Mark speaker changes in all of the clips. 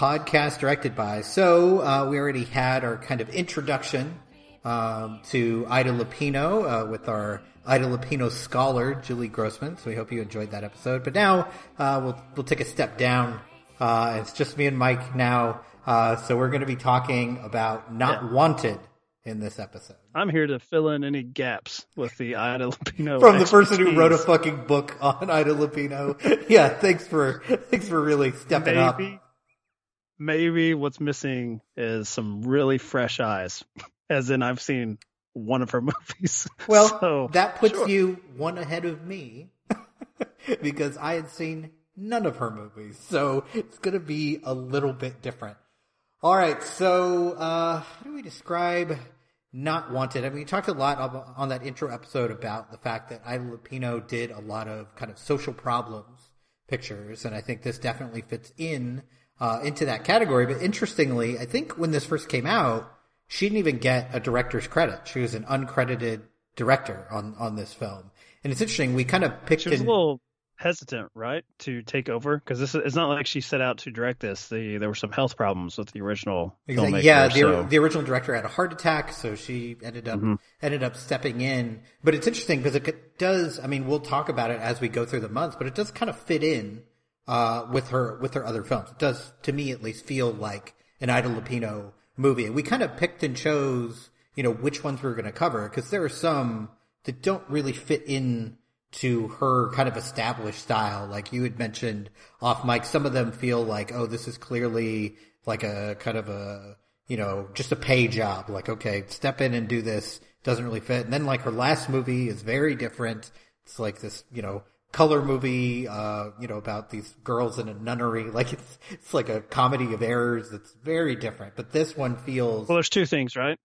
Speaker 1: podcast directed by. So, uh, we already had our kind of introduction um, to Ida Lupino uh, with our Ida Lupino scholar, Julie Grossman. So, we hope you enjoyed that episode. But now uh, we'll, we'll take a step down. Uh, it's just me and Mike now. Uh, so, we're going to be talking about Not
Speaker 2: Yeah.
Speaker 1: Wanted in this episode.
Speaker 2: I'm here to fill in any gaps with the Ida Lupino
Speaker 1: From the person who wrote a fucking book on Ida Lupino. yeah, thanks for thanks for really stepping up.
Speaker 2: Maybe, what's missing is some really fresh eyes, as in I've seen one of her movies.
Speaker 1: Well,
Speaker 2: So,
Speaker 1: that puts
Speaker 2: sure.
Speaker 1: you one ahead of me because I had seen none of her movies. So it's going to be a little bit different. All right. So, uh, how do we describe Not Wanted? I mean, we talked a lot on, on that intro episode about the fact that Ida Lupino did a lot of kind of social problems pictures. And I think this definitely fits in, uh, into that category. But interestingly, I think when this first came out, she didn't even get a director's credit. She was an uncredited director on, on this film. And it's interesting. We kind of picked
Speaker 2: she was a little hesitant, right, to take over because this is, it's not like she set out to direct this. The there were some health problems with the original
Speaker 1: Exactly.
Speaker 2: filmmaker.
Speaker 1: Yeah, the,
Speaker 2: so-
Speaker 1: the original director had a heart attack, so she ended up
Speaker 2: Mm-hmm.
Speaker 1: ended up stepping in. But it's interesting because it does. I mean, we'll talk about it as we go through the months, but it does kind of fit in uh, with her with her other films. It does, to me at least, feel like an Ida Lupino movie. We kind of picked and chose, you know, which ones we were going to cover because there are some that don't really fit in to her kind of established style. Like you had mentioned off mic, some of them feel like, oh, this is clearly like a kind of a, you know, just a pay job. Like, okay, step in and do this. Doesn't really fit. And then like her last movie is very different. It's like this, you know, color movie, uh, you know, about these girls in a nunnery. Like it's, it's like a comedy of errors. It's very different. But this one feels,
Speaker 2: Well, there's two things, right?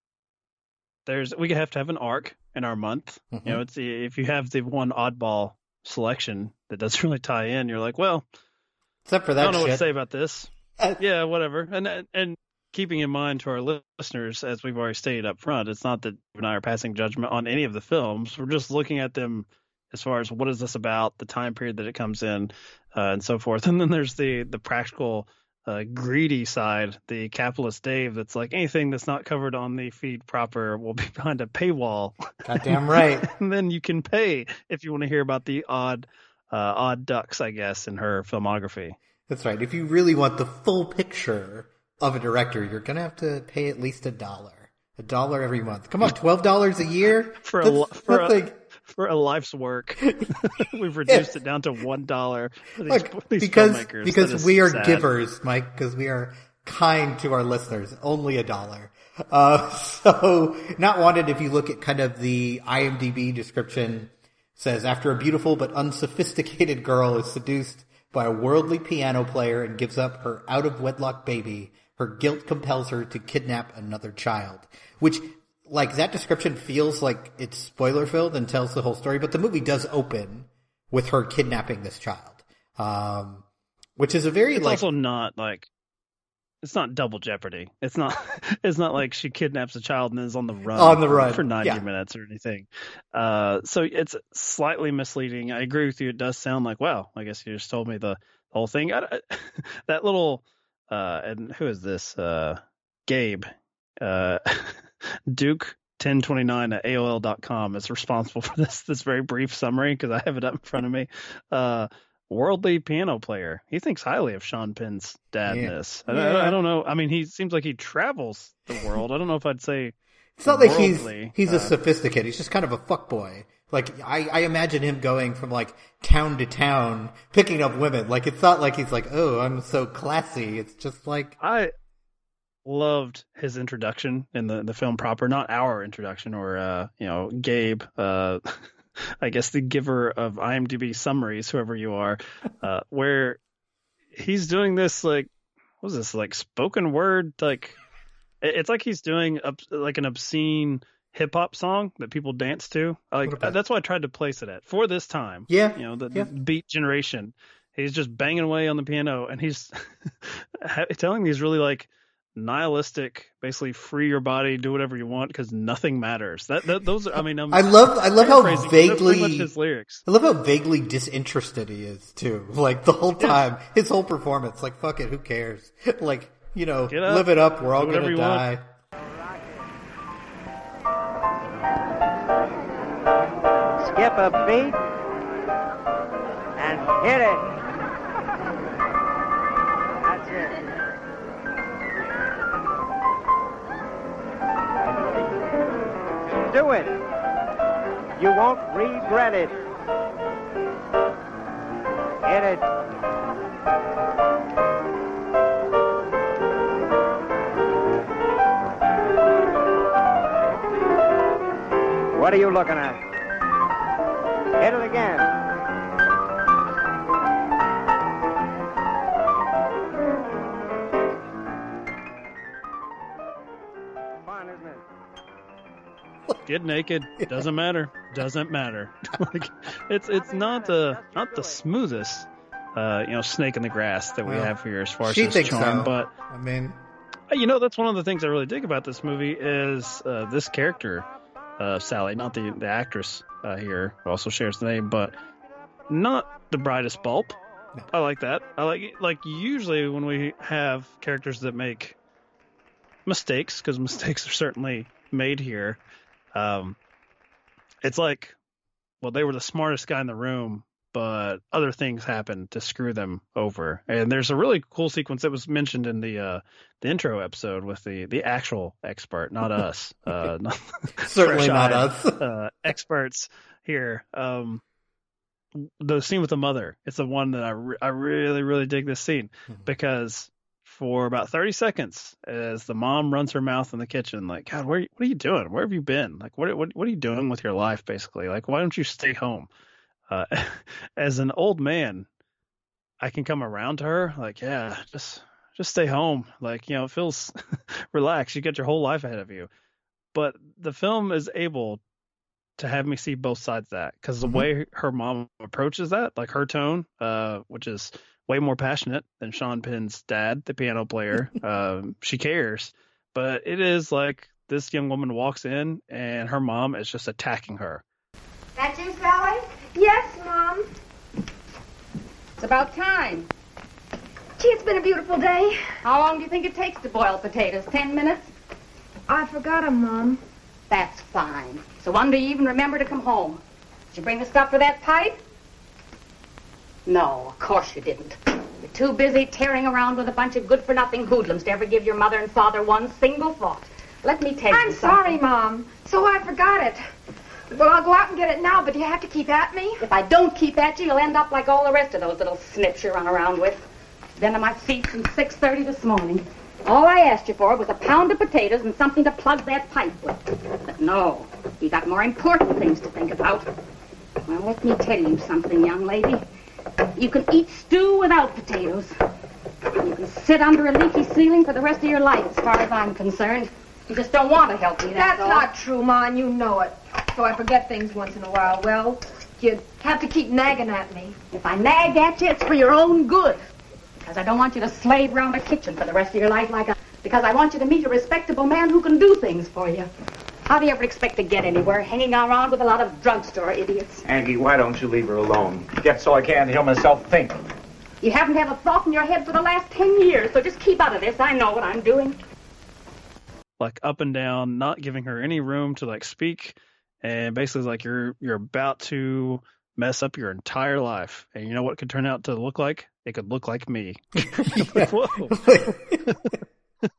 Speaker 2: There's we have to have an arc in our month.
Speaker 1: Mhm.
Speaker 2: You know, it's if you have the one oddball selection that doesn't really tie in, you're like, well,
Speaker 1: except for that, I
Speaker 2: don't know what to say about this.
Speaker 1: Uh,
Speaker 2: Yeah, whatever. And and keeping in mind to our listeners, as we've already stated up front, it's not that you and I are passing judgment on any of the films. We're just looking at them as far as what is this about, the time period that it comes in, uh, and so forth. And then there's the the practical, uh, greedy side, the capitalist Dave. That's like anything that's not covered on the feed proper will be behind a paywall,
Speaker 1: Goddamn right.
Speaker 2: and then you can pay if you want to hear about the odd. Uh, odd ducks, I guess, in her filmography.
Speaker 1: That's right. If you really want the full picture of a director, you're gonna have to pay at least a dollar. A dollar every month. Come on, twelve dollars a year
Speaker 2: For a
Speaker 1: That's
Speaker 2: for a-
Speaker 1: nothing.
Speaker 2: For a life's work. We've reduced
Speaker 1: Yes.
Speaker 2: it down to one dollar for
Speaker 1: Look,
Speaker 2: these
Speaker 1: because because we are
Speaker 2: sad.
Speaker 1: givers, Mike. Because we are kind to our listeners. Only a dollar. Uh, so not wanted. If you look at kind of the IMDb description, says after a beautiful but unsophisticated girl is seduced by a worldly piano player and gives up her out of wedlock baby, her guilt compels her to kidnap another child. Which, like, that description feels like it's spoiler filled and tells the whole story, but the movie does open with her kidnapping this child. Um, which is a very,
Speaker 2: It's
Speaker 1: like,
Speaker 2: also not like it's not double jeopardy. It's not. It's not like she kidnaps a child and is on the run
Speaker 1: On the
Speaker 2: for-
Speaker 1: run,
Speaker 2: for ninety
Speaker 1: yeah.
Speaker 2: minutes or anything. Uh, so it's slightly misleading. I agree with you. It does sound like wow. I guess you just told me the whole thing. I, I- that little uh, and who is this? Uh, Gabe, uh, Duke. 1029 at AOL.com is responsible for this this very brief summary because I have it up in front of me. Uh, worldly piano player. He thinks highly of Sean Penn's dadness.
Speaker 1: Yeah.
Speaker 2: I, I, I don't know. I mean, he seems like he travels the world. I don't know if I'd say
Speaker 1: It's not like he's he's
Speaker 2: uh,
Speaker 1: a sophisticated. He's just kind of a fuck boy. Like I, I imagine him going from like town to town picking up women. Like it's not like he's like, oh, I'm so classy. It's just like
Speaker 2: I loved his introduction in the the film proper, not our introduction or uh, you know Gabe. Uh, I guess the giver of IMDb summaries, whoever you are, uh, where he's doing this like what was this like spoken word like it's like he's doing ob- like an obscene hip hop song that people dance to. Like
Speaker 1: What
Speaker 2: that's why I tried to place it at for this time.
Speaker 1: yeah,
Speaker 2: You know the,
Speaker 1: Yeah.
Speaker 2: the beat generation. He's just banging away on the piano and he's telling these really like nihilistic, basically free your body, do whatever you want because nothing matters. That, that those are, I mean, I'm,
Speaker 1: I love I love how
Speaker 2: paraphrasing, but that's pretty
Speaker 1: vaguely
Speaker 2: much his lyrics.
Speaker 1: I love how vaguely disinterested he is too. Like the whole time, his whole performance, like fuck it, who cares? Like you know,
Speaker 2: up,
Speaker 1: live it up. We're all gonna
Speaker 2: you want.
Speaker 1: die.
Speaker 3: skip a beat, and hit it. Do it. You won't regret it. Hit it. What are you looking at? Hit it again.
Speaker 2: Get naked. Doesn't matter. Doesn't matter. like it's it's not the not the smoothest uh, you know snake in the grass that we
Speaker 1: Well,
Speaker 2: have here as far as
Speaker 1: She
Speaker 2: his
Speaker 1: thinks
Speaker 2: charm,
Speaker 1: so.
Speaker 2: but
Speaker 1: I mean,
Speaker 2: you know that's one of the things I really dig about this movie is uh, this character, uh, Sally, not the the actress uh, here, who also shares the name, but not the brightest bulb.
Speaker 1: No.
Speaker 2: I like that. I like like usually when we have characters that make mistakes, because mistakes are certainly made here. Um, it's like, well, they were the smartest guy in the room, but other things happened to screw them over. And there's a really cool sequence that was mentioned in the uh, the intro episode with the the actual expert, not us, uh, not
Speaker 1: certainly not
Speaker 2: fresh-eyed,
Speaker 1: us.
Speaker 2: uh, experts here. Um, the scene with the mother, it's the one that I re- I really really dig this scene
Speaker 1: Mhm.
Speaker 2: because for about 30 seconds as the mom runs her mouth in the kitchen like god where what are you doing? Where have you been? Like what what what are you doing with your life basically? Like why don't you stay home? Uh, as an old man I can come around to her like yeah just just stay home. Like you know it feels relaxed. You got your whole life ahead of you. But the film is able to have me see both sides of that because the
Speaker 1: Mhm.
Speaker 2: way her mom approaches that like her tone uh which is way more passionate than Sean Penn's dad the piano player um she cares but it is like this young woman walks in and her mom is just attacking her
Speaker 4: That you, Sally?
Speaker 5: Yes, Mom.
Speaker 4: It's about time.
Speaker 5: Gee, it's been a beautiful day.
Speaker 4: How long do you think it takes to boil potatoes? Ten minutes?
Speaker 5: I forgot forgot 'em, Mom.
Speaker 4: That's fine. So wonder you even remember to come home. Did you bring the stuff for that pipe? No, of course you didn't. You're too busy tearing around with a bunch of good-for-nothing hoodlums to ever give your mother and father one single thought. Let me tell you
Speaker 5: I'm
Speaker 4: something.
Speaker 5: sorry, Mom. So I forgot it. Well, I'll go out and get it now, but you have to keep at me?
Speaker 4: If I don't keep at you, you'll end up like all the rest of those little snips you run around with. Been on my feet since 6.30 this morning. All I asked you for was a pound of potatoes and something to plug that pipe with. But no, you got more important things to think about. Well, let me tell you something, young lady. You can eat stew without potatoes. You can sit under a leaky ceiling for the rest of your life, as far as I'm concerned. You just don't want to help me, that's,
Speaker 5: That's
Speaker 4: all.
Speaker 5: not true, Ma, and you know it. So I forget things once in a while. Well, you have to keep nagging at me.
Speaker 4: If I nag at you, it's for your own good. Because I don't want you to slave around a kitchen for the rest of your life like a... Because I want you to meet a respectable man who can do things for you. How do you ever expect to get anywhere hanging around with a lot of drugstore idiots?
Speaker 6: Aggie, why don't you leave her alone? Get so I can't hear myself think.
Speaker 4: You haven't had a thought in your head for the last ten years, so just keep out of this. I know what I'm doing.
Speaker 2: like up and down, not giving her any room to like speak, and basically like you're you're about to mess up your entire life. And you know what it could turn out to look like? It could look like me. Like, whoa.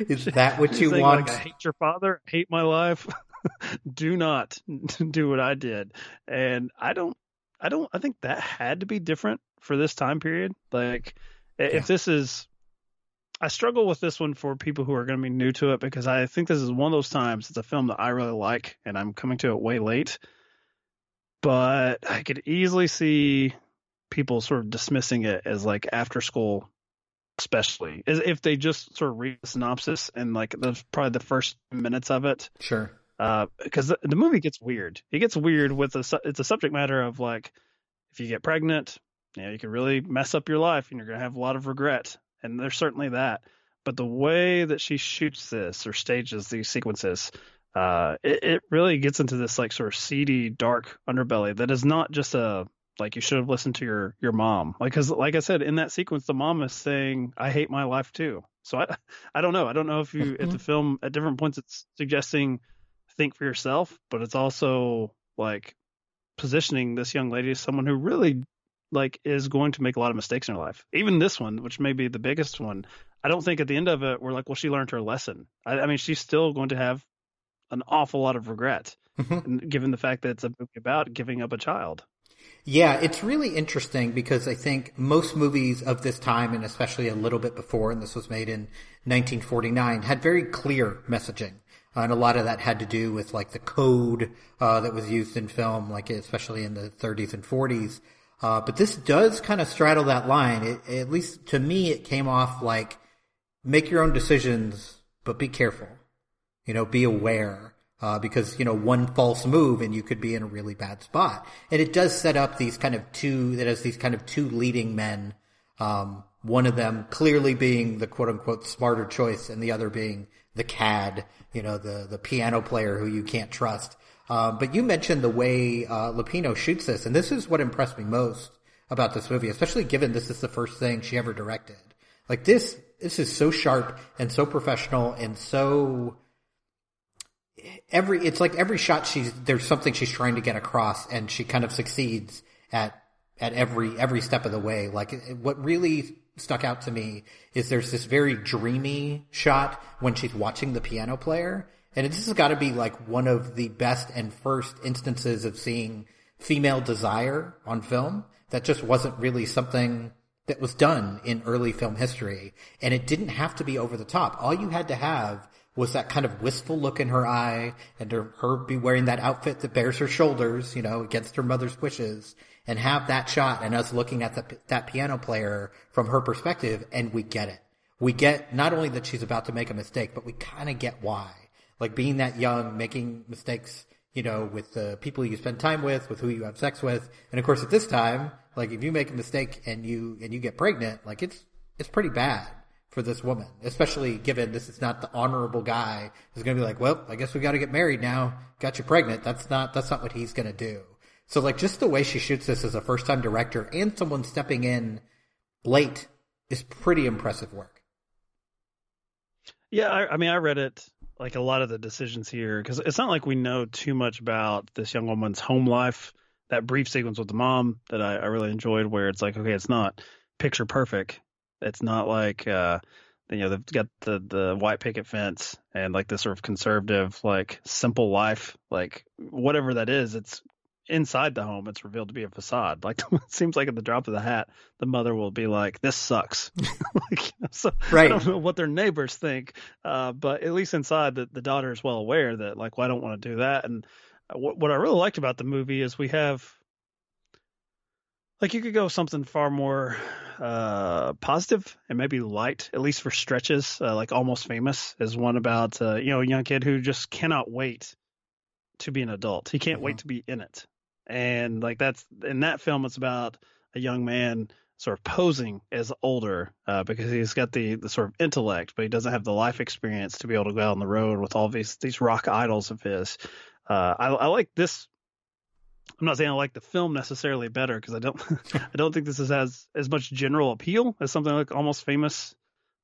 Speaker 1: Is that what you want?
Speaker 2: Like, I hate your father, I hate my life. do not do what I did. And I don't I don't I think that had to be different for this time period. Like
Speaker 1: Yeah.
Speaker 2: if this is I struggle with this one for people who are going to be new to it because I think this is one of those times it's a film that I really like and I'm coming to it way late. But I could easily see people sort of dismissing it as like after school especially as if they just sort of read the synopsis and like the probably the first minutes of it
Speaker 1: Sure.
Speaker 2: because the, the movie gets weird. It gets weird with the su- it's a subject matter of like if you get pregnant, you know, you can really mess up your life and you're gonna have a lot of regret, and there's certainly that. but the way that she shoots this or stages these sequences, uh, it, it really gets into this like sort of seedy, dark underbelly that is not just a like you should have listened to your your mom. Like because like i said in that sequence the mom is saying i hate my life too. So i i don't know. I don't know if you if the mm-hmm. film at different points it's suggesting think for yourself but it's also like positioning this young lady as someone who really like is going to make a lot of mistakes in her life. Even this one which may be the biggest one i don't think at the end of it we're like well she learned her lesson. I, I mean she's still going to have an awful lot of regret mm-hmm. given the fact that it's a movie about giving up a child
Speaker 1: Yeah, it's really interesting because I think most movies of this time, and especially a little bit before, and this was made in 1949, had very clear messaging. Uh, and a lot of that had to do with like the code uh, that was used in film, like especially in the 30s and 40s. Uh, but this does kind of straddle that line. It, at least to me, it came off like make your own decisions, but be careful. You know, be aware uh, because you know one false move and you could be in a really bad spot. And it does set up these kind of two that has these kind of two leading men. Um, one of them clearly being the quote unquote smarter choice, and the other being the cad, you know, the the piano player who you can't trust. Um, but you mentioned the way uh, Lupino shoots this, and this is what impressed me most about this movie, especially given this is the first thing she ever directed. Like this, this is so sharp and so professional and so every it's like every shot she's there's something she's trying to get across and she kind of succeeds at at every every step of the way. Like what really stuck out to me is there's this very dreamy shot when she's watching the piano player. And this has got to be like one of the best and first instances of seeing female desire on film that just wasn't really something that was done in early film history. And it didn't have to be over the top. All you had to have was that kind of wistful look in her eye and her, her be wearing that outfit that bears her shoulders, you know, against her mother's wishes and have that shot and us looking at the, that piano player from her perspective and we get it. We get not only that she's about to make a mistake, but we kind of get why. Like being that young, making mistakes, you know, with the people you spend time with, with who you have sex with. And of course at this time, like if you make a mistake and you, and you get pregnant, like it's, it's pretty bad for this woman, especially given this is not the honorable guy who's going to be like, well, I guess we got to get married now. Got you pregnant. That's not, that's not what he's going to do. So like just the way she shoots this as a first time director and someone stepping in late is pretty impressive work.
Speaker 2: Yeah. I, I mean, I read it like a lot of the decisions here because it's not like we know too much about this young woman's home life. That brief sequence with the mom that I, I really enjoyed where it's like, okay, it's not picture perfect it's not like uh, you know they've got the the white picket fence and like this sort of conservative like simple life like whatever that is. It's inside the home. It's revealed to be a facade. Like it seems like at the drop of the hat, the mother will be like, "This sucks." like, so
Speaker 1: right.
Speaker 2: I don't know what their neighbors think, uh, but at least inside, the the daughter is well aware that like, well, I don't want to do that. And what what I really liked about the movie is we have like you could go something far more uh, positive and maybe light, at least for stretches. Uh, like Almost Famous is one about uh, you know a young kid who just cannot wait to be an adult. He can't mm-hmm. wait to be in it, and like that's in that film, it's about a young man sort of posing as older uh, because he's got the the sort of intellect, but he doesn't have the life experience to be able to go out on the road with all these these rock idols of his. Uh, I, I like this I'm not saying I like the film necessarily better because I don't I don't think this is, has as much general appeal as something like Almost Famous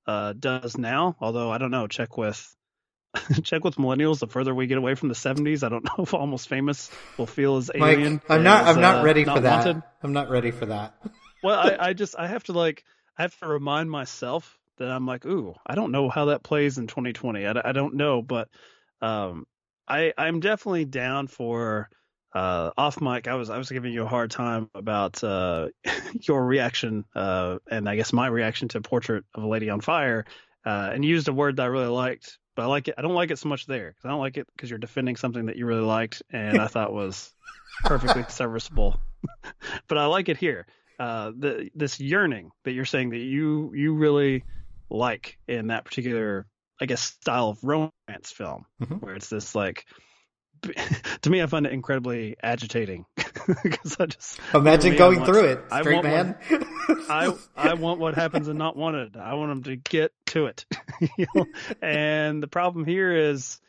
Speaker 2: uh, does now. Although I don't know, check with check with millennials. The further we get away from the 70s, I don't know if Almost Famous will feel as alien.
Speaker 1: Mike, I'm not
Speaker 2: as,
Speaker 1: I'm not
Speaker 2: uh,
Speaker 1: ready
Speaker 2: not
Speaker 1: for that.
Speaker 2: wanted.
Speaker 1: I'm not ready for that.
Speaker 2: well, I, I just I have to like I have to remind myself that I'm like, ooh, I don't know how that plays in 2020. I, I don't know, but um, I I'm definitely down for uh, off mic, I was I was giving you a hard time about uh, your reaction uh, and I guess my reaction to Portrait of a Lady on Fire, uh, and you used a word that I really liked, but I like it. I don't like it so much there because I don't like it because you're defending something that you really liked and I thought was perfectly serviceable, but I like it here. Uh, the this yearning that you're saying that you you really like in that particular I guess style of romance film,
Speaker 1: Mhm.
Speaker 2: where it's this like to me, I find it incredibly agitating because I just
Speaker 1: Imagine
Speaker 2: man
Speaker 1: going through it,
Speaker 2: I
Speaker 1: straight
Speaker 2: want
Speaker 1: man.
Speaker 2: I I want what happens and not wanted. I want them to get to it. You know? And the problem here is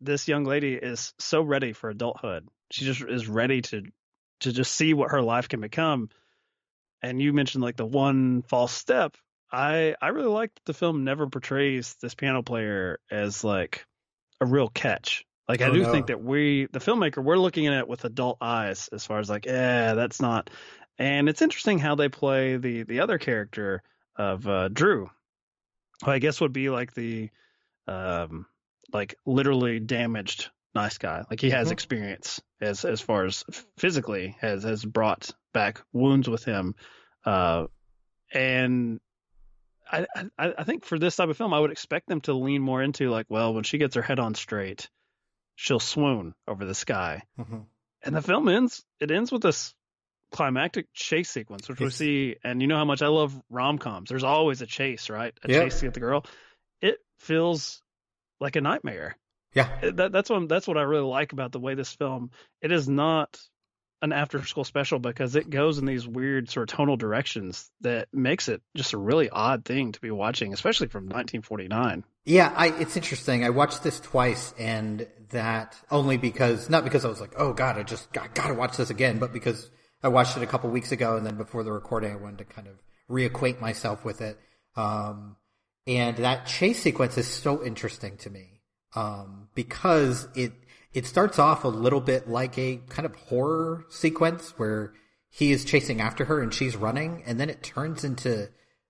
Speaker 2: this young lady is so ready for adulthood. She just is ready to to just see what her life can become. And you mentioned like the one false step. I I really like that the film never portrays this piano player as like a real catch. Like I
Speaker 1: Oh,
Speaker 2: do think that we the filmmaker we're looking at it with adult eyes as far as like, yeah, that's not and it's interesting how they play the the other character of uh, Drew, who I guess would be like the um like literally damaged nice guy. Like he has
Speaker 1: Mhm.
Speaker 2: experience as as far as physically has has brought back wounds with him, uh, and. I, I I think for this type of film, I would expect them to lean more into like, well, when she gets her head on straight, she'll swoon over the sky,
Speaker 1: Mhm.
Speaker 2: and the film ends. It ends with this climactic chase sequence, which we see. And you know how much I love rom coms. There's always a chase, right? A
Speaker 1: Yeah.
Speaker 2: chase to get the girl. It feels like a nightmare.
Speaker 1: Yeah.
Speaker 2: That, that's what that's what I really like about the way this film. It is not an after school special because it goes in these weird sort of tonal directions that makes it just a really odd thing to be watching, especially from 1949.
Speaker 1: Yeah, I, it's interesting. I watched this twice, and that only because not because I was like, "Oh God, I just got, got to watch this again," but because I watched it a couple weeks ago, and then before the recording, I wanted to kind of reacquaint myself with it. Um, and that chase sequence is so interesting to me um, because it it starts off a little bit like a kind of horror sequence where he is chasing after her and she's running, and then it turns into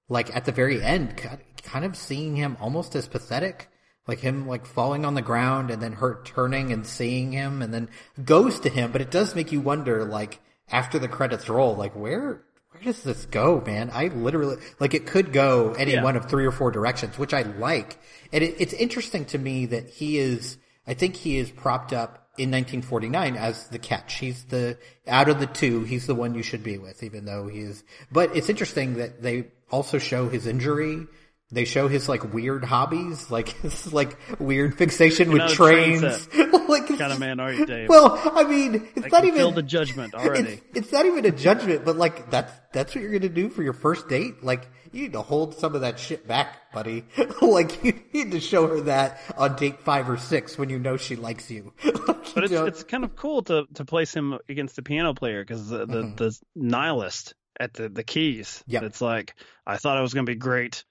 Speaker 1: like at the very end, kind of seeing him almost as pathetic, like him like falling on the ground and then her turning and seeing him and then goes to him. But it does make you wonder, like after the credits roll, like where where does this go, man? I literally like it could go any
Speaker 2: Yeah.
Speaker 1: one of three or four directions, which I like. And it, it's interesting to me that he is. I think he is propped up in 1949 as the catch. He's the out of the two, he's the one you should be with, even though he is. But it's interesting that they also show his injury. They show his like weird hobbies, like his like weird fixation with
Speaker 2: train
Speaker 1: trains. like it's
Speaker 2: Kind of man, are you, Dave?
Speaker 1: Well, I mean, it's
Speaker 2: I
Speaker 1: not even
Speaker 2: feel the judgment already.
Speaker 1: It's, it's not even a judgment, but like that's that's what you're gonna do for your first date. Like you need to hold some of that shit back, buddy. like you need to show her that on date five or six when you know she likes you. Like,
Speaker 2: But it's
Speaker 1: you know,
Speaker 2: it's kind of cool to to place him against the piano player because the, the
Speaker 1: Mhm.
Speaker 2: the nihilist at the the keys.
Speaker 1: Yeah,
Speaker 2: It's like I thought I was gonna be great,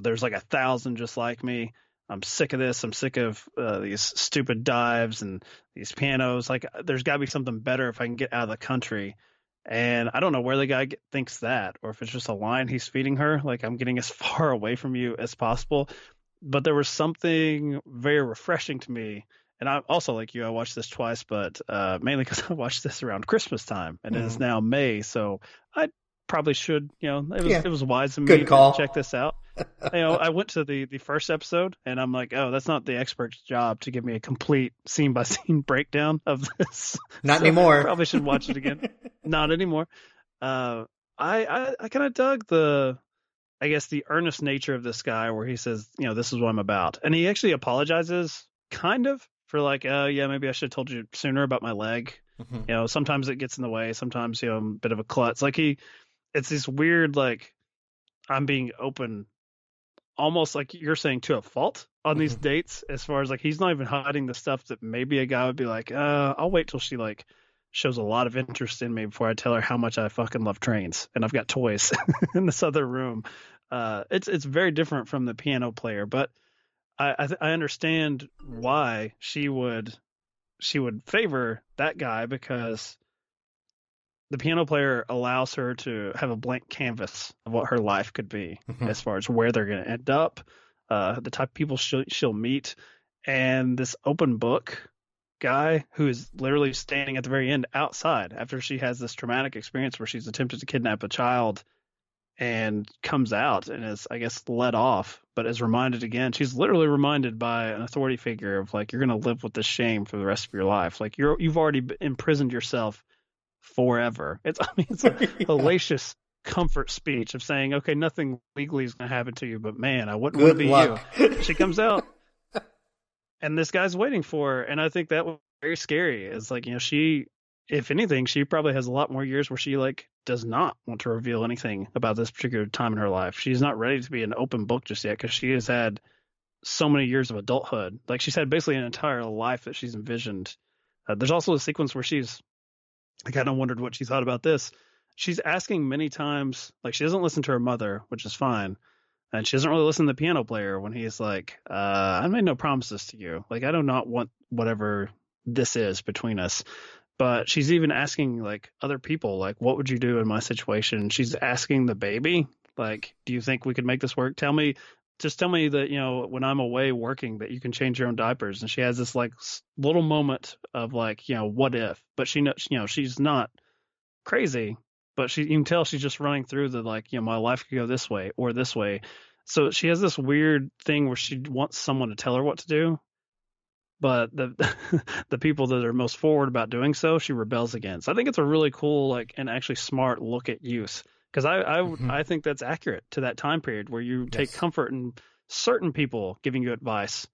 Speaker 2: there's like a thousand just like me. I'm sick of this. I'm sick of uh, these stupid dives and these pianos. Like there's got to be something better if I can get out of the country. And I don't know where the guy get, thinks that, or if it's just a line he's feeding her. Like I'm getting as far away from you as possible. But there was something very refreshing to me and I'm also like you. I watched this twice, but uh, mainly because I watched this around Christmas time, and it is
Speaker 1: Mhm.
Speaker 2: now May, so I probably should. You know, it was
Speaker 1: Yeah.
Speaker 2: it was wise of me
Speaker 1: Good
Speaker 2: to check this out. you know, I went to the the first episode, and I'm like, oh, that's not the expert's job to give me a complete scene by scene breakdown of this.
Speaker 1: not
Speaker 2: So,
Speaker 1: anymore.
Speaker 2: Probably should watch it again. not anymore. Uh, I I, I kind of dug the. I guess the earnest nature of this guy, where he says, you know, this is what I'm about, and he actually apologizes, kind of, for like, oh yeah, maybe I should have told you sooner about my leg.
Speaker 1: Mhm.
Speaker 2: You know, sometimes it gets in the way. Sometimes you know, I'm a bit of a klutz. Like he, it's this weird like, I'm being open, almost like you're saying to a fault on these
Speaker 1: Mhm.
Speaker 2: dates. As far as like he's not even hiding the stuff that maybe a guy would be like, uh, I'll wait till she like shows a lot of interest in me before I tell her how much I fucking love trains and I've got toys in this other room. Uh, it's it's very different from the piano player, but I I, th- I understand why she would she would favor that guy because the piano player allows her to have a blank canvas of what her life could be
Speaker 1: Mhm.
Speaker 2: as far as where they're going to end up, uh, the type of people she'll, she'll meet, and this open book guy who is literally standing at the very end outside after she has this traumatic experience where she's attempted to kidnap a child and comes out and is I guess let off, but is reminded again. She's literally reminded by an authority figure of like you're going to live with this shame for the rest of your life. Like you're you've already imprisoned yourself forever. It's I mean it's a hellacious comfort speech of saying okay nothing legally is going to happen to you, but man I wouldn't want to be
Speaker 1: luck.
Speaker 2: you. She comes out and this guy's waiting for her, and I think that was very scary. It's like you know she if anything, she probably has a lot more years where she like does not want to reveal anything about this particular time in her life. She's not ready to be an open book just yet because she has had so many years of adulthood. Like she's had basically an entire life that she's envisioned. Uh, there's also a sequence where she's, I kind of wondered what she thought about this. She's asking many times, like she doesn't listen to her mother, which is fine. And she doesn't really listen to the piano player when he's like, uh, I made no promises to you. Like, I do not want whatever this is between us but she's even asking like other people like what would you do in my situation she's asking the baby like do you think we could make this work tell me just tell me that you know when i'm away working that you can change your own diapers. And she has this like little moment of like you know what if? But she knows you know she's not crazy but she you can tell she's just running through the like you know my life could go this way or this way. So she has this weird thing where she wants someone to tell her what to do but the the people that are most forward about doing so, she rebels against. I think it's a really cool, like, and actually smart look at youth because I I, mm-hmm. I think that's accurate to that time period where you yes. take comfort in certain people giving you advice,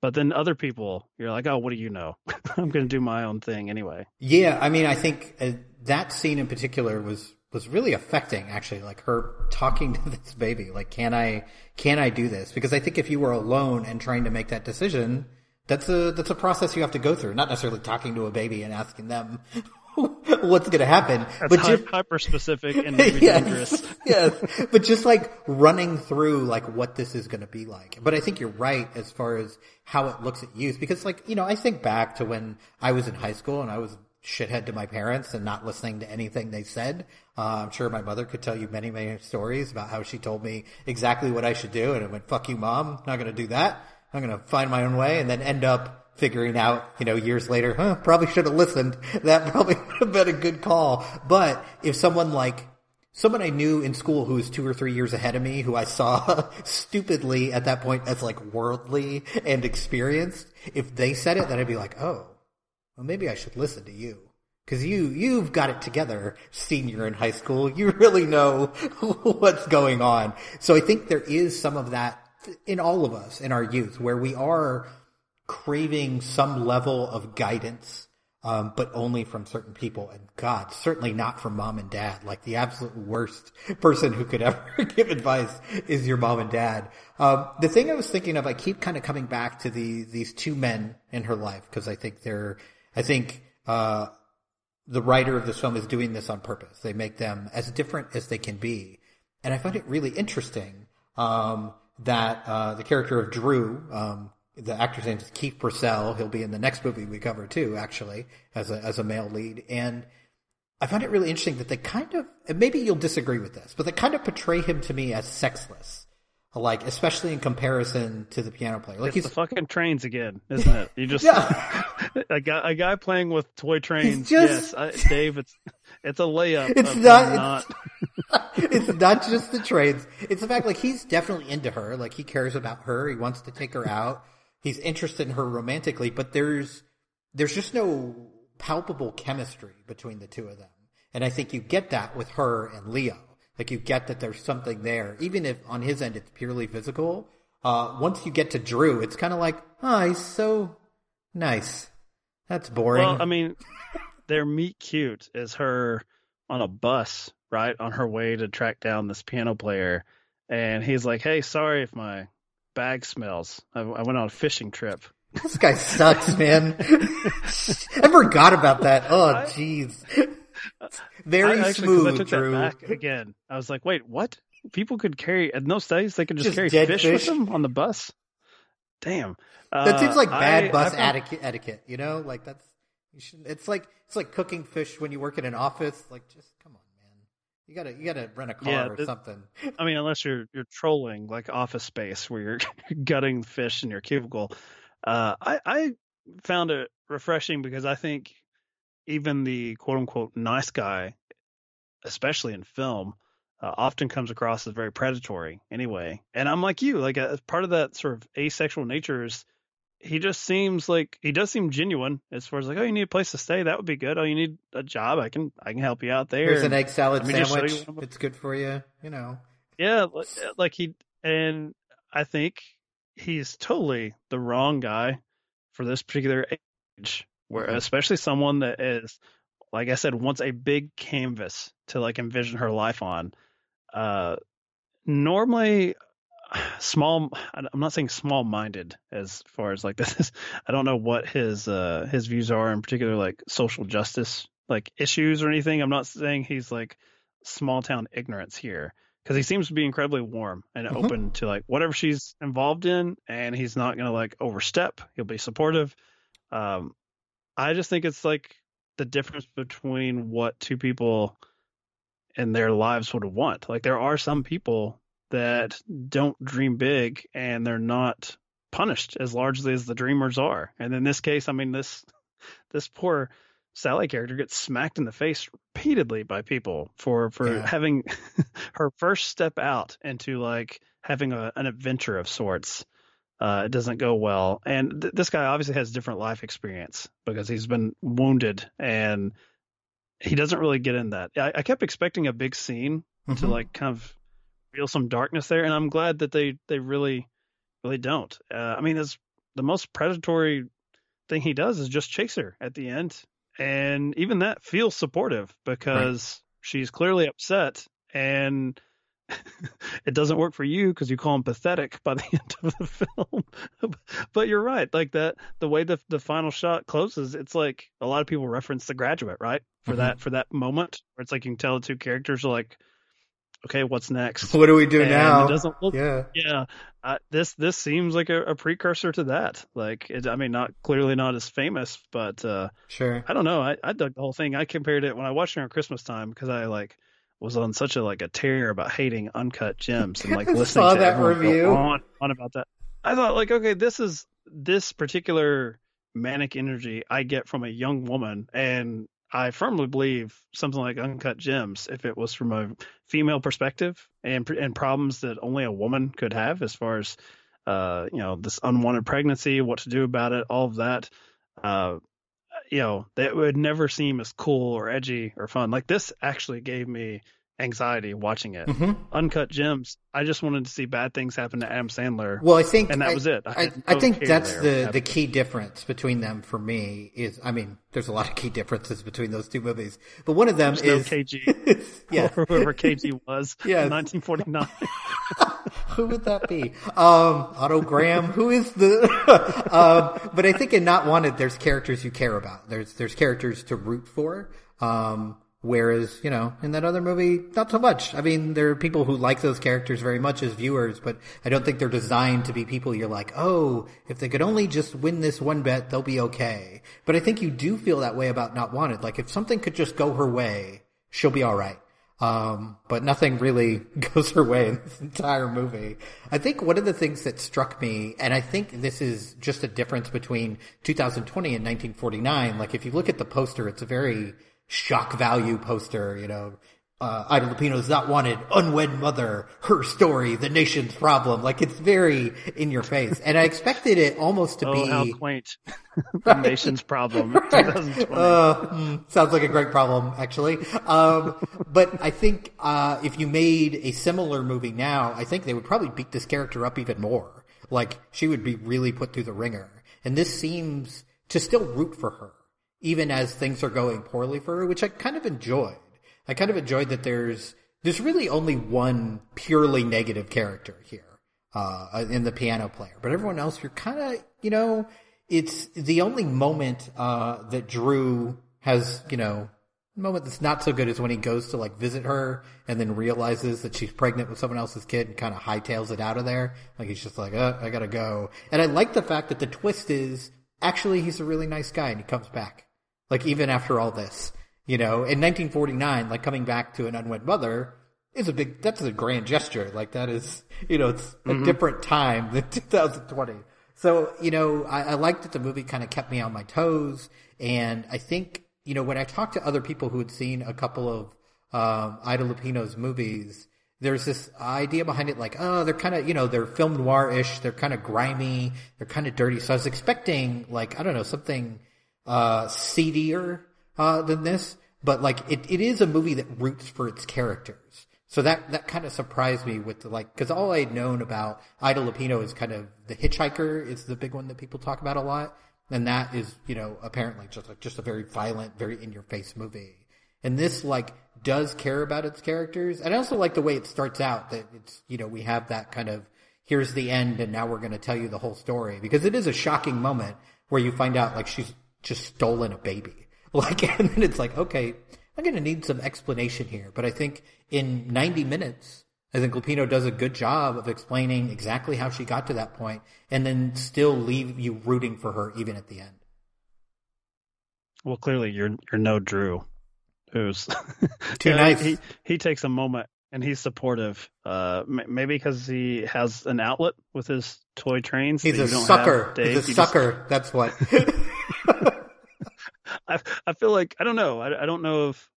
Speaker 2: but then other people you're like, oh, what do you know? I'm going to do my own thing anyway.
Speaker 1: Yeah, I mean, I think uh, that scene in particular was was really affecting actually like her talking to this baby like can i can i do this because i think if you were alone and trying to make that decision that's a that's a process you have to go through. Not necessarily talking to a baby and asking them what's going to happen,
Speaker 2: that's but just hyper specific and maybe
Speaker 1: yes,
Speaker 2: dangerous.
Speaker 1: yes, but just like running through like what this is going to be like. But I think you're right as far as how it looks at youth because like you know I think back to when I was in high school and I was shithead to my parents and not listening to anything they said. Uh, I'm sure my mother could tell you many, many stories about how she told me exactly what I should do, and I went, "Fuck you, mom! Not going to do that." I'm going to find my own way and then end up figuring out, you know, years later, huh, probably should have listened. That probably would have been a good call. But if someone like, someone I knew in school who was two or three years ahead of me, who I saw stupidly at that point as like worldly and experienced, if they said it, then I'd be like, oh, well, maybe I should listen to you. Cause you, you've got it together, senior in high school. You really know what's going on. So I think there is some of that in all of us in our youth where we are craving some level of guidance, um, but only from certain people. And God, certainly not from mom and dad. Like the absolute worst person who could ever give advice is your mom and dad. Um, the thing I was thinking of, I keep kind of coming back to the these two men in her life because I think they're, I think. Uh, the writer of this film is doing this on purpose. They make them as different as they can be. And I find it really interesting. Um, that uh, the character of Drew, um, the actor's name is Keefe Brasselle. He'll be in the next movie we cover too, actually, as a as a male lead. And I find it really interesting that they kind of, and maybe you'll disagree with this, but they kind of portray him to me as sexless. Like, especially in comparison to the piano player. Like
Speaker 2: it's he's the fucking trains again, isn't it? You just yeah. a guy a guy playing with toy trains. Just, yes, I, Dave, it's it's a layup.
Speaker 1: It's not. it's not just the trains. It's the fact like he's definitely into her. Like he cares about her. He wants to take her out. He's interested in her romantically, but there's there's just no palpable chemistry between the two of them. And I think you get that with her and Leo. Like you get that there's something there, even if on his end it's purely physical. Uh, once you get to Drew, it's kind of like, oh, he's so nice. That's boring.
Speaker 2: Well, I mean, their meet cute is her on a bus, right, on her way to track down this piano player, and he's like, "Hey, sorry if my bag smells. I, I went on a fishing trip."
Speaker 1: This guy sucks, man. I forgot about that. Oh, jeez. Very I, actually, smooth, I took Drew. That back
Speaker 2: again. I was like, wait, what? People could carry in those days. They could just, just carry fish, fish, with them on the bus. Damn,
Speaker 1: that uh, seems like bad I, bus etiquette, etiquette. You know, like that's you should. It's like it's like cooking fish when you work in an office. Like, just come on. You gotta you gotta rent a car yeah, or something.
Speaker 2: I mean, unless you're you're trolling like Office Space where you're gutting fish in your cubicle. Uh, I I found it refreshing because I think even the quote unquote nice guy, especially in film, uh, often comes across as very predatory anyway. And I'm like you, like a, part of that sort of asexual nature is he just seems like he does seem genuine as far as like, oh, you need a place to stay, that would be good. Oh, you need a job, I can I can help you out there.
Speaker 1: Here's an egg salad sandwich. It's good for you, you know.
Speaker 2: Yeah, like he and I think he's totally the wrong guy for this particular age where mm-hmm. especially someone that is like I said, wants a big canvas to like envision her life on. Uh, normally, small. I'm not saying small minded as far as like this. I don't know what his uh his views are in particular, like social justice like issues or anything. I'm not saying he's like small town ignorance here because he seems to be incredibly warm and
Speaker 1: Mhm.
Speaker 2: open to like whatever she's involved in, and he's not gonna like overstep. He'll be supportive. Um, I just think it's like the difference between what two people in their lives would want. Like there are some people that don't dream big and they're not punished as largely as the dreamers are. And in this case, I mean this this poor Sally character gets smacked in the face repeatedly by people for for
Speaker 1: Yeah.
Speaker 2: having her first step out into like having a, an adventure of sorts. Uh, it doesn't go well, and th- this guy obviously has different life experience because he's been wounded, and he doesn't really get in that. I, I kept expecting a big scene to
Speaker 1: Mhm.
Speaker 2: like kind of reveal some darkness there, and I'm glad that they they really really don't. Uh, I mean, it's the most predatory thing he does is just chase her at the end, and even that feels supportive because she's clearly upset, and it doesn't work for you because you call him pathetic by the end of the film. but you're right, like that the way the the final shot closes, it's like a lot of people reference The Graduate, right? For
Speaker 1: Mhm.
Speaker 2: that for that moment where it's like you can tell the two characters are like, okay, what's next?
Speaker 1: What do we do
Speaker 2: And
Speaker 1: now?
Speaker 2: It doesn't look
Speaker 1: yeah.
Speaker 2: yeah, uh, this this seems like a, a precursor to that. Like, it, I mean, not clearly not as famous, but uh,
Speaker 1: Sure.
Speaker 2: I don't know. I, I dug the whole thing. I compared it when I watched it around Christmas time because I like was on such a like a tear about hating uncut gems and like listening to
Speaker 1: that review.
Speaker 2: on on about that. I thought like, okay, this is this particular manic energy I get from a young woman, and I firmly believe something like Uncut Gems, if it was from a female perspective and and problems that only a woman could have, as far as uh, you know, this unwanted pregnancy, what to do about it, all of that. Uh, you know, that would never seem as cool or edgy or fun. Like this actually gave me anxiety watching it.
Speaker 1: hmm
Speaker 2: Uncut Gems. I just wanted to see bad things happen to Adam Sandler,
Speaker 1: Well, I think
Speaker 2: and that
Speaker 1: I,
Speaker 2: was it.
Speaker 1: I,
Speaker 2: had
Speaker 1: I think that's the the key difference between them for me is I mean there's a lot of key differences between those two movies, but one of them
Speaker 2: There's no
Speaker 1: is
Speaker 2: KG
Speaker 1: yeah.
Speaker 2: or whoever KG was in 1949.
Speaker 1: Who would that be? Um, Otto Graham. Who is the? um, but I think in Not Wanted, there's characters you care about. There's there's characters to root for. Um, whereas you know in that other movie, not so much. I mean, there are people who like those characters very much as viewers, but I don't think they're designed to be people you're like, oh, if they could only just win this one bet, they'll be okay. But I think you do feel that way about Not Wanted. Like if something could just go her way, she'll be all right. Um, but nothing really goes her way in this entire movie. I think one of the things that struck me, and I think this is just a difference between 2020 and 1949. Like if you look at the poster, it's a very shock value poster, you know, uh, Ida Lupino's not wanted, unwed mother, her story, the nation's problem. Like it's very in your face. And I expected it almost to
Speaker 2: oh,
Speaker 1: be.
Speaker 2: how quaint! the nation's problem. 2020.
Speaker 1: Uh, mm, sounds like a great problem, actually. Um, but I think uh, if you made a similar movie now, I think they would probably beat this character up even more. Like she would be really put through the ringer. And this seems to still root for her, even as things are going poorly for her, which I kind of enjoyed. I kind of enjoyed that there's there's really only one purely negative character here uh, in the piano player, but everyone else you're kind of you know it's the only moment uh, that Drew has you know moment that's not so good is when he goes to like visit her and then realizes that she's pregnant with someone else's kid and kind of hightails it out of there. Like he's just like, uh, I gotta go. And I like the fact that the twist is actually he's a really nice guy and he comes back. Like even after all this, you know, in 1949, like coming back to an unwed mother is a big, that's a grand gesture. Like that is, you know, it's a different time than 2020. So, you know, I, I like that the movie kind of kept me on my toes. And I think, you know, when I talked to other people who had seen a couple of, um, Ida Lupino's movies, there's this idea behind it like, oh, they're kind of, you know, they're film noir-ish, they're kind of grimy, they're kind of dirty. So I was expecting, like, I don't know, something, uh, seedier, uh, than this. But like, it, it is a movie that roots for its characters. So that, that kind of surprised me with the like, cause all I'd known about Ida Lupino is kind of the hitchhiker is the big one that people talk about a lot. and that is you know apparently just a, just a very violent, very in your face movie. And this like does care about its characters, and I also like the way it starts out. That it's you know we have that kind of here's the end, and now we're going to tell you the whole story because it is a shocking moment where you find out like she's just stolen a baby. Like, and then it's like, okay, I'm going to need some explanation here. But I think in 90 minutes, I think Lupino does a good job of explaining exactly how she got to that point and then still leave you rooting for her even at the end.
Speaker 2: Well, clearly you're you're no Drew, who's
Speaker 1: Too
Speaker 2: you know,
Speaker 1: nice.
Speaker 2: He he takes a moment and he's supportive. Uh, m- maybe because he has an outlet with his toy trains.
Speaker 1: He's a sucker. He's a
Speaker 2: You just-
Speaker 1: sucker. That's what.
Speaker 2: I I feel like I don't know. I, I don't know if,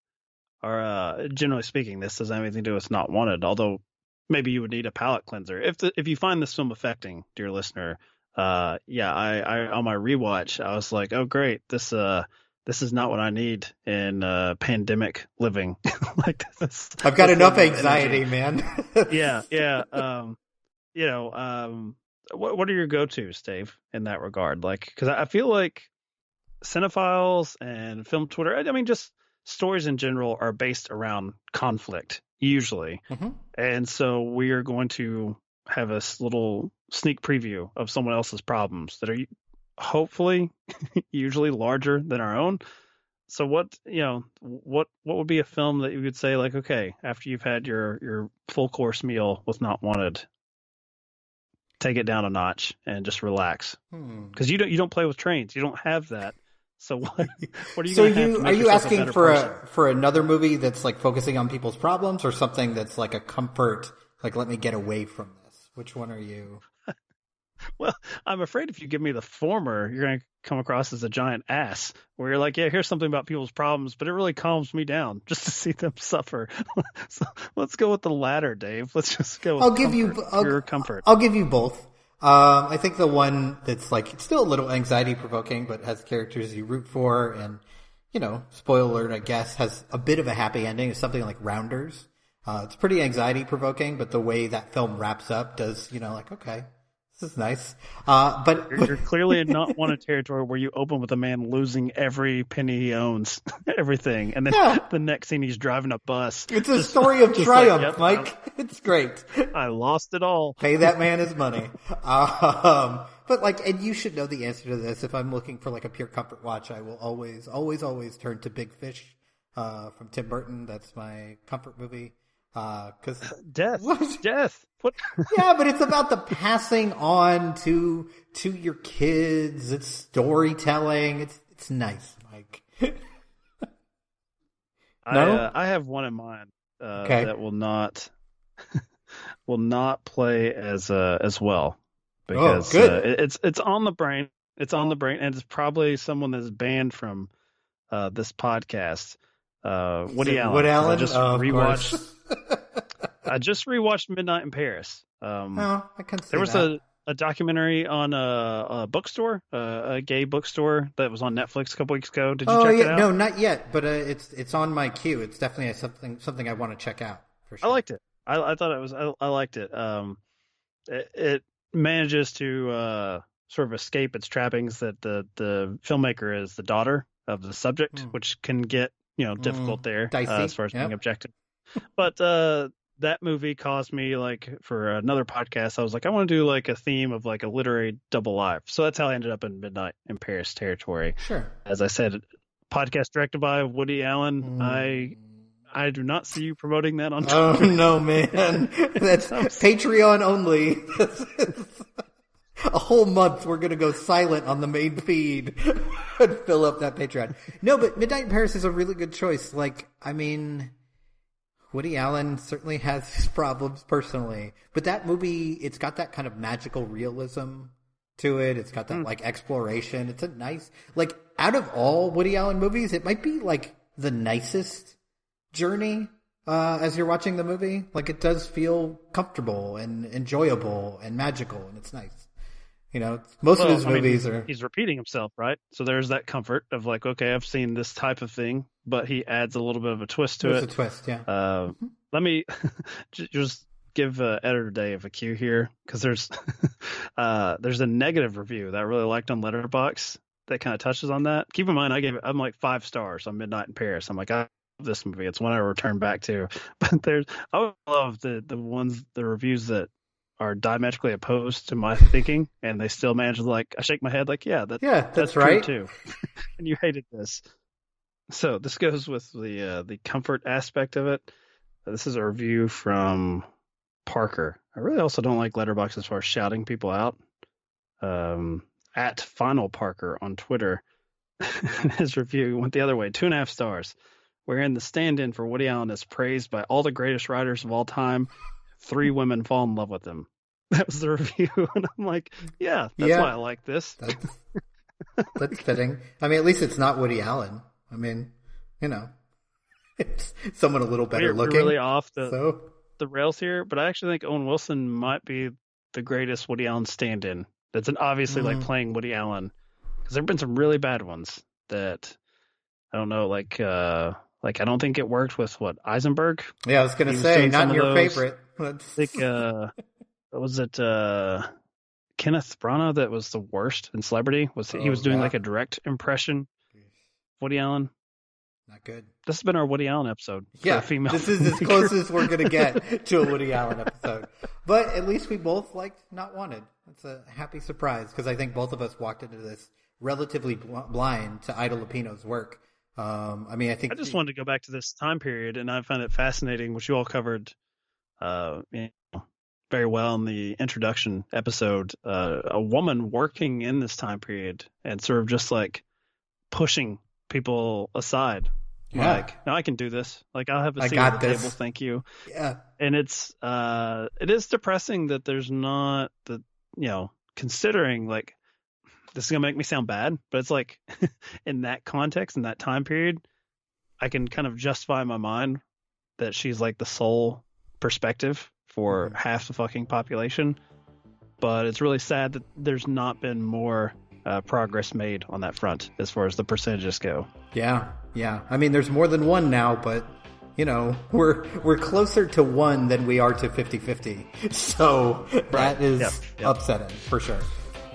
Speaker 2: or uh, generally speaking, this doesn't have anything to do with not wanted. Although maybe you would need a palate cleanser if the, if you find this film affecting, dear listener. Uh, yeah, I, I on my rewatch, I was like, oh great, this uh this is not what I need in uh pandemic living. like this.
Speaker 1: I've got enough anxiety,
Speaker 2: energy.
Speaker 1: man.
Speaker 2: yeah, yeah. Um, you know, um, what what are your go tos, Dave, in that regard? Like, because I feel like cinephiles and film Twitter, I mean, just stories in general are based around conflict usually,
Speaker 1: Mhm.
Speaker 2: and so we are going to have a little sneak preview of someone else's problems that are hopefully usually larger than our own. So what you know what what would be a film that you would say like okay after you've had your your full course meal with not wanted take it down a notch and just relax
Speaker 1: Hmm.
Speaker 2: because you don't you don't play with trains you don't have that so what what are you
Speaker 1: So you are you
Speaker 2: yourself a
Speaker 1: asking for
Speaker 2: person?
Speaker 1: a for another movie that's like focusing on people's problems or something that's like a comfort like let me get away from this? Which one are you?
Speaker 2: Well, I'm afraid if you give me the former, you're going to come across as a giant ass, where you're like, yeah, here's something about people's problems, but it really calms me down just to see them suffer. so let's go with the latter, Dave. Let's just go. With
Speaker 1: I'll give you I'll,
Speaker 2: comfort.
Speaker 1: I'll give you both. Um, I think the one that's like still a little anxiety provoking, but has characters you root for, and you know, spoiler alert, I guess, has a bit of a happy ending. Is something like Rounders. Uh, it's pretty anxiety provoking, but the way that film wraps up does, you know, like okay, this is nice. Uh, but
Speaker 2: You're, you're clearly not a territory where you open with a man losing every penny he owns, everything, and then
Speaker 1: Yeah.
Speaker 2: the next scene he's driving a bus.
Speaker 1: it's a story of
Speaker 2: Just like,
Speaker 1: triumph,
Speaker 2: yep,
Speaker 1: Mike. It's great.
Speaker 2: I lost it all.
Speaker 1: Pay that man his money. Um, but like, and you should know the answer to this. If I'm looking for like a pure comfort watch, I will always, always, always turn to Big Fish, uh, from Tim Burton. That's my comfort movie. Uh, cause,
Speaker 2: Death,
Speaker 1: What?
Speaker 2: death. What?
Speaker 1: yeah, but it's about the passing on to, to your kids. It's storytelling. It's, it's nice, Mike.
Speaker 2: I,
Speaker 1: No?
Speaker 2: uh, I have one in mind uh,
Speaker 1: Okay.
Speaker 2: that will not will not play as uh, as well because
Speaker 1: good.
Speaker 2: Uh, it- it's it's on the brain. It's on the brain, and it's probably someone that's banned from uh, this podcast. Uh, Woody Allen.
Speaker 1: Woody Allen?
Speaker 2: I just
Speaker 1: Oh,
Speaker 2: rewatched. I just rewatched Midnight in Paris. Um,
Speaker 1: oh, I can see
Speaker 2: there was
Speaker 1: that.
Speaker 2: a, a documentary on a, a bookstore, uh, a gay bookstore that was on Netflix a couple weeks ago. Did you
Speaker 1: Oh
Speaker 2: check
Speaker 1: yeah,
Speaker 2: it out?
Speaker 1: no, not yet, but uh, it's it's on my queue. It's definitely something something I want to check out for
Speaker 2: I liked it. I, I thought it was. I, I liked it. Um, it, it manages to uh, sort of escape its trappings that the the filmmaker is the daughter of the subject,
Speaker 1: Hmm.
Speaker 2: which can get you know difficult there uh, as far as
Speaker 1: yep.
Speaker 2: being objective. but uh, that movie caused me like for another podcast. I was like, I want to do like a theme of like a literary double life. So that's how I ended up in Midnight in Paris territory.
Speaker 1: Sure.
Speaker 2: As I said, podcast directed by Woody Allen. I I do not see you promoting that on
Speaker 1: Oh no, man! That's Patreon only. A whole month we're gonna go silent on the main feed and fill up that Patreon. No, but Midnight in Paris is a really good choice. Like, I mean, Woody Allen certainly has his problems personally, but that movie, it's got that kind of magical realism to it. It's got that like exploration. It's a nice, like, out of all Woody Allen movies, it might be like the nicest journey uh, as you're watching the movie. Like it does feel comfortable and enjoyable and magical, and it's nice. You know, most
Speaker 2: Well,
Speaker 1: of his
Speaker 2: I mean,
Speaker 1: movies are.
Speaker 2: he's repeating himself, right? So there's that comfort of like, okay, I've seen this type of thing, but he adds a little bit of a twist to
Speaker 1: There's a
Speaker 2: it.
Speaker 1: twist, yeah.
Speaker 2: Uh, let me just give uh, editor Dave a cue here because there's uh, there's a negative review that I really liked on Letterboxd that kind of touches on that. Keep in mind, I gave it, I'm like five stars on Midnight in Paris. I'm like, I love this movie. It's one I return back to. But there's, I love the the ones, the reviews that are diametrically opposed to my thinking, and they still manage to like, I shake my head like, yeah, that,
Speaker 1: Yeah, that's,
Speaker 2: that's,
Speaker 1: right.
Speaker 2: too. and you hated this. So this goes with the uh, the comfort aspect of it. This is a review from Parker. I really also don't like Letterboxd as far as shouting people out. Um, at Final Parker on Twitter, his review went the other way, two and a half stars. Wherein the stand-in for Woody Allen is praised by all the greatest writers of all time. Three women fall in love with him. That was the review, and I'm like, yeah, that's
Speaker 1: Yeah.
Speaker 2: why I like this.
Speaker 1: That's, that's fitting. I mean, at least it's not Woody Allen. I mean, you know, it's someone a little better
Speaker 2: we're, we're
Speaker 1: looking.
Speaker 2: really off the
Speaker 1: so
Speaker 2: the rails here, but I actually think Owen Wilson might be the greatest Woody Allen stand-in. That's an obviously like
Speaker 1: Mhm.
Speaker 2: playing Woody Allen because there've been some really bad ones that I don't know, like uh like I don't think it worked with what Eisenberg.
Speaker 1: yeah, I was gonna
Speaker 2: He
Speaker 1: say not your
Speaker 2: those.
Speaker 1: favorite. Let's-
Speaker 2: I think uh was it uh Kenneth Branagh that was the worst in Celebrity? Was he
Speaker 1: Oh,
Speaker 2: was doing
Speaker 1: yeah.
Speaker 2: like a direct impression Woody Allen?
Speaker 1: not good.
Speaker 2: This has been our Woody Allen episode. for
Speaker 1: Yeah,
Speaker 2: a female
Speaker 1: this is as close as we're gonna get to a Woody Allen episode. But at least we both liked Not Wanted. That's a happy surprise because I think both of us walked into this relatively bl- blind to Ida Lupino's work. Um, I mean, I think
Speaker 2: I just wanted to go back to this time period, and I found it fascinating, which you all covered uh, you know, very well in the introduction episode. Uh, a woman working in this time period and sort of just like pushing people aside.
Speaker 1: Yeah.
Speaker 2: Like, no, I can do this. Like, I'll have a seat at the
Speaker 1: this.
Speaker 2: table. Thank you.
Speaker 1: yeah,
Speaker 2: And it's uh, it is depressing that there's not the you know considering like this is gonna make me sound bad, but it's like in that context, in that time period, I can kind of justify in my mind that she's like the sole perspective for
Speaker 1: Mhm.
Speaker 2: half the fucking population. But it's really sad that there's not been more uh, progress made on that front as far as the percentages go.
Speaker 1: yeah, yeah. I mean, there's more than one now, but you know, we're we're closer to one than we are to 50-50. So that is
Speaker 2: Yep, yep.
Speaker 1: upsetting for sure.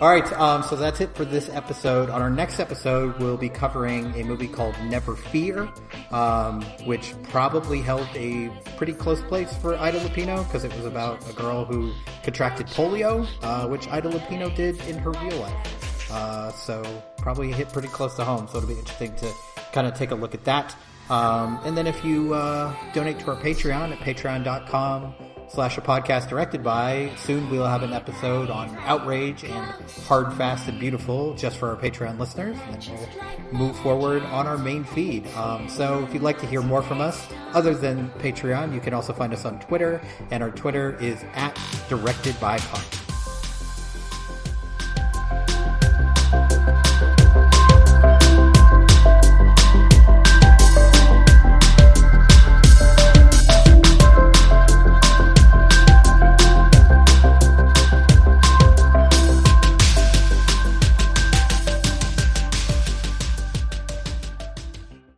Speaker 1: All right, um, so that's it for this episode. On our next episode, we'll be covering a movie called Never Fear, um, which probably held a pretty close place for Ida Lupino because it was about a girl who contracted polio, uh, which Ida Lupino did in her real life. Uh, so probably hit pretty close to home. So it'll be interesting to kind of take a look at that. Um, and then if you uh, donate to our Patreon at patreon.com slash a podcast directed by, soon we'll have an episode on outrage and hard, fast, and beautiful just for our Patreon listeners. And then we'll move forward on our main feed. Um, so if you'd like to hear more from us, other than Patreon, you can also find us on Twitter, and our Twitter is at directed by pod.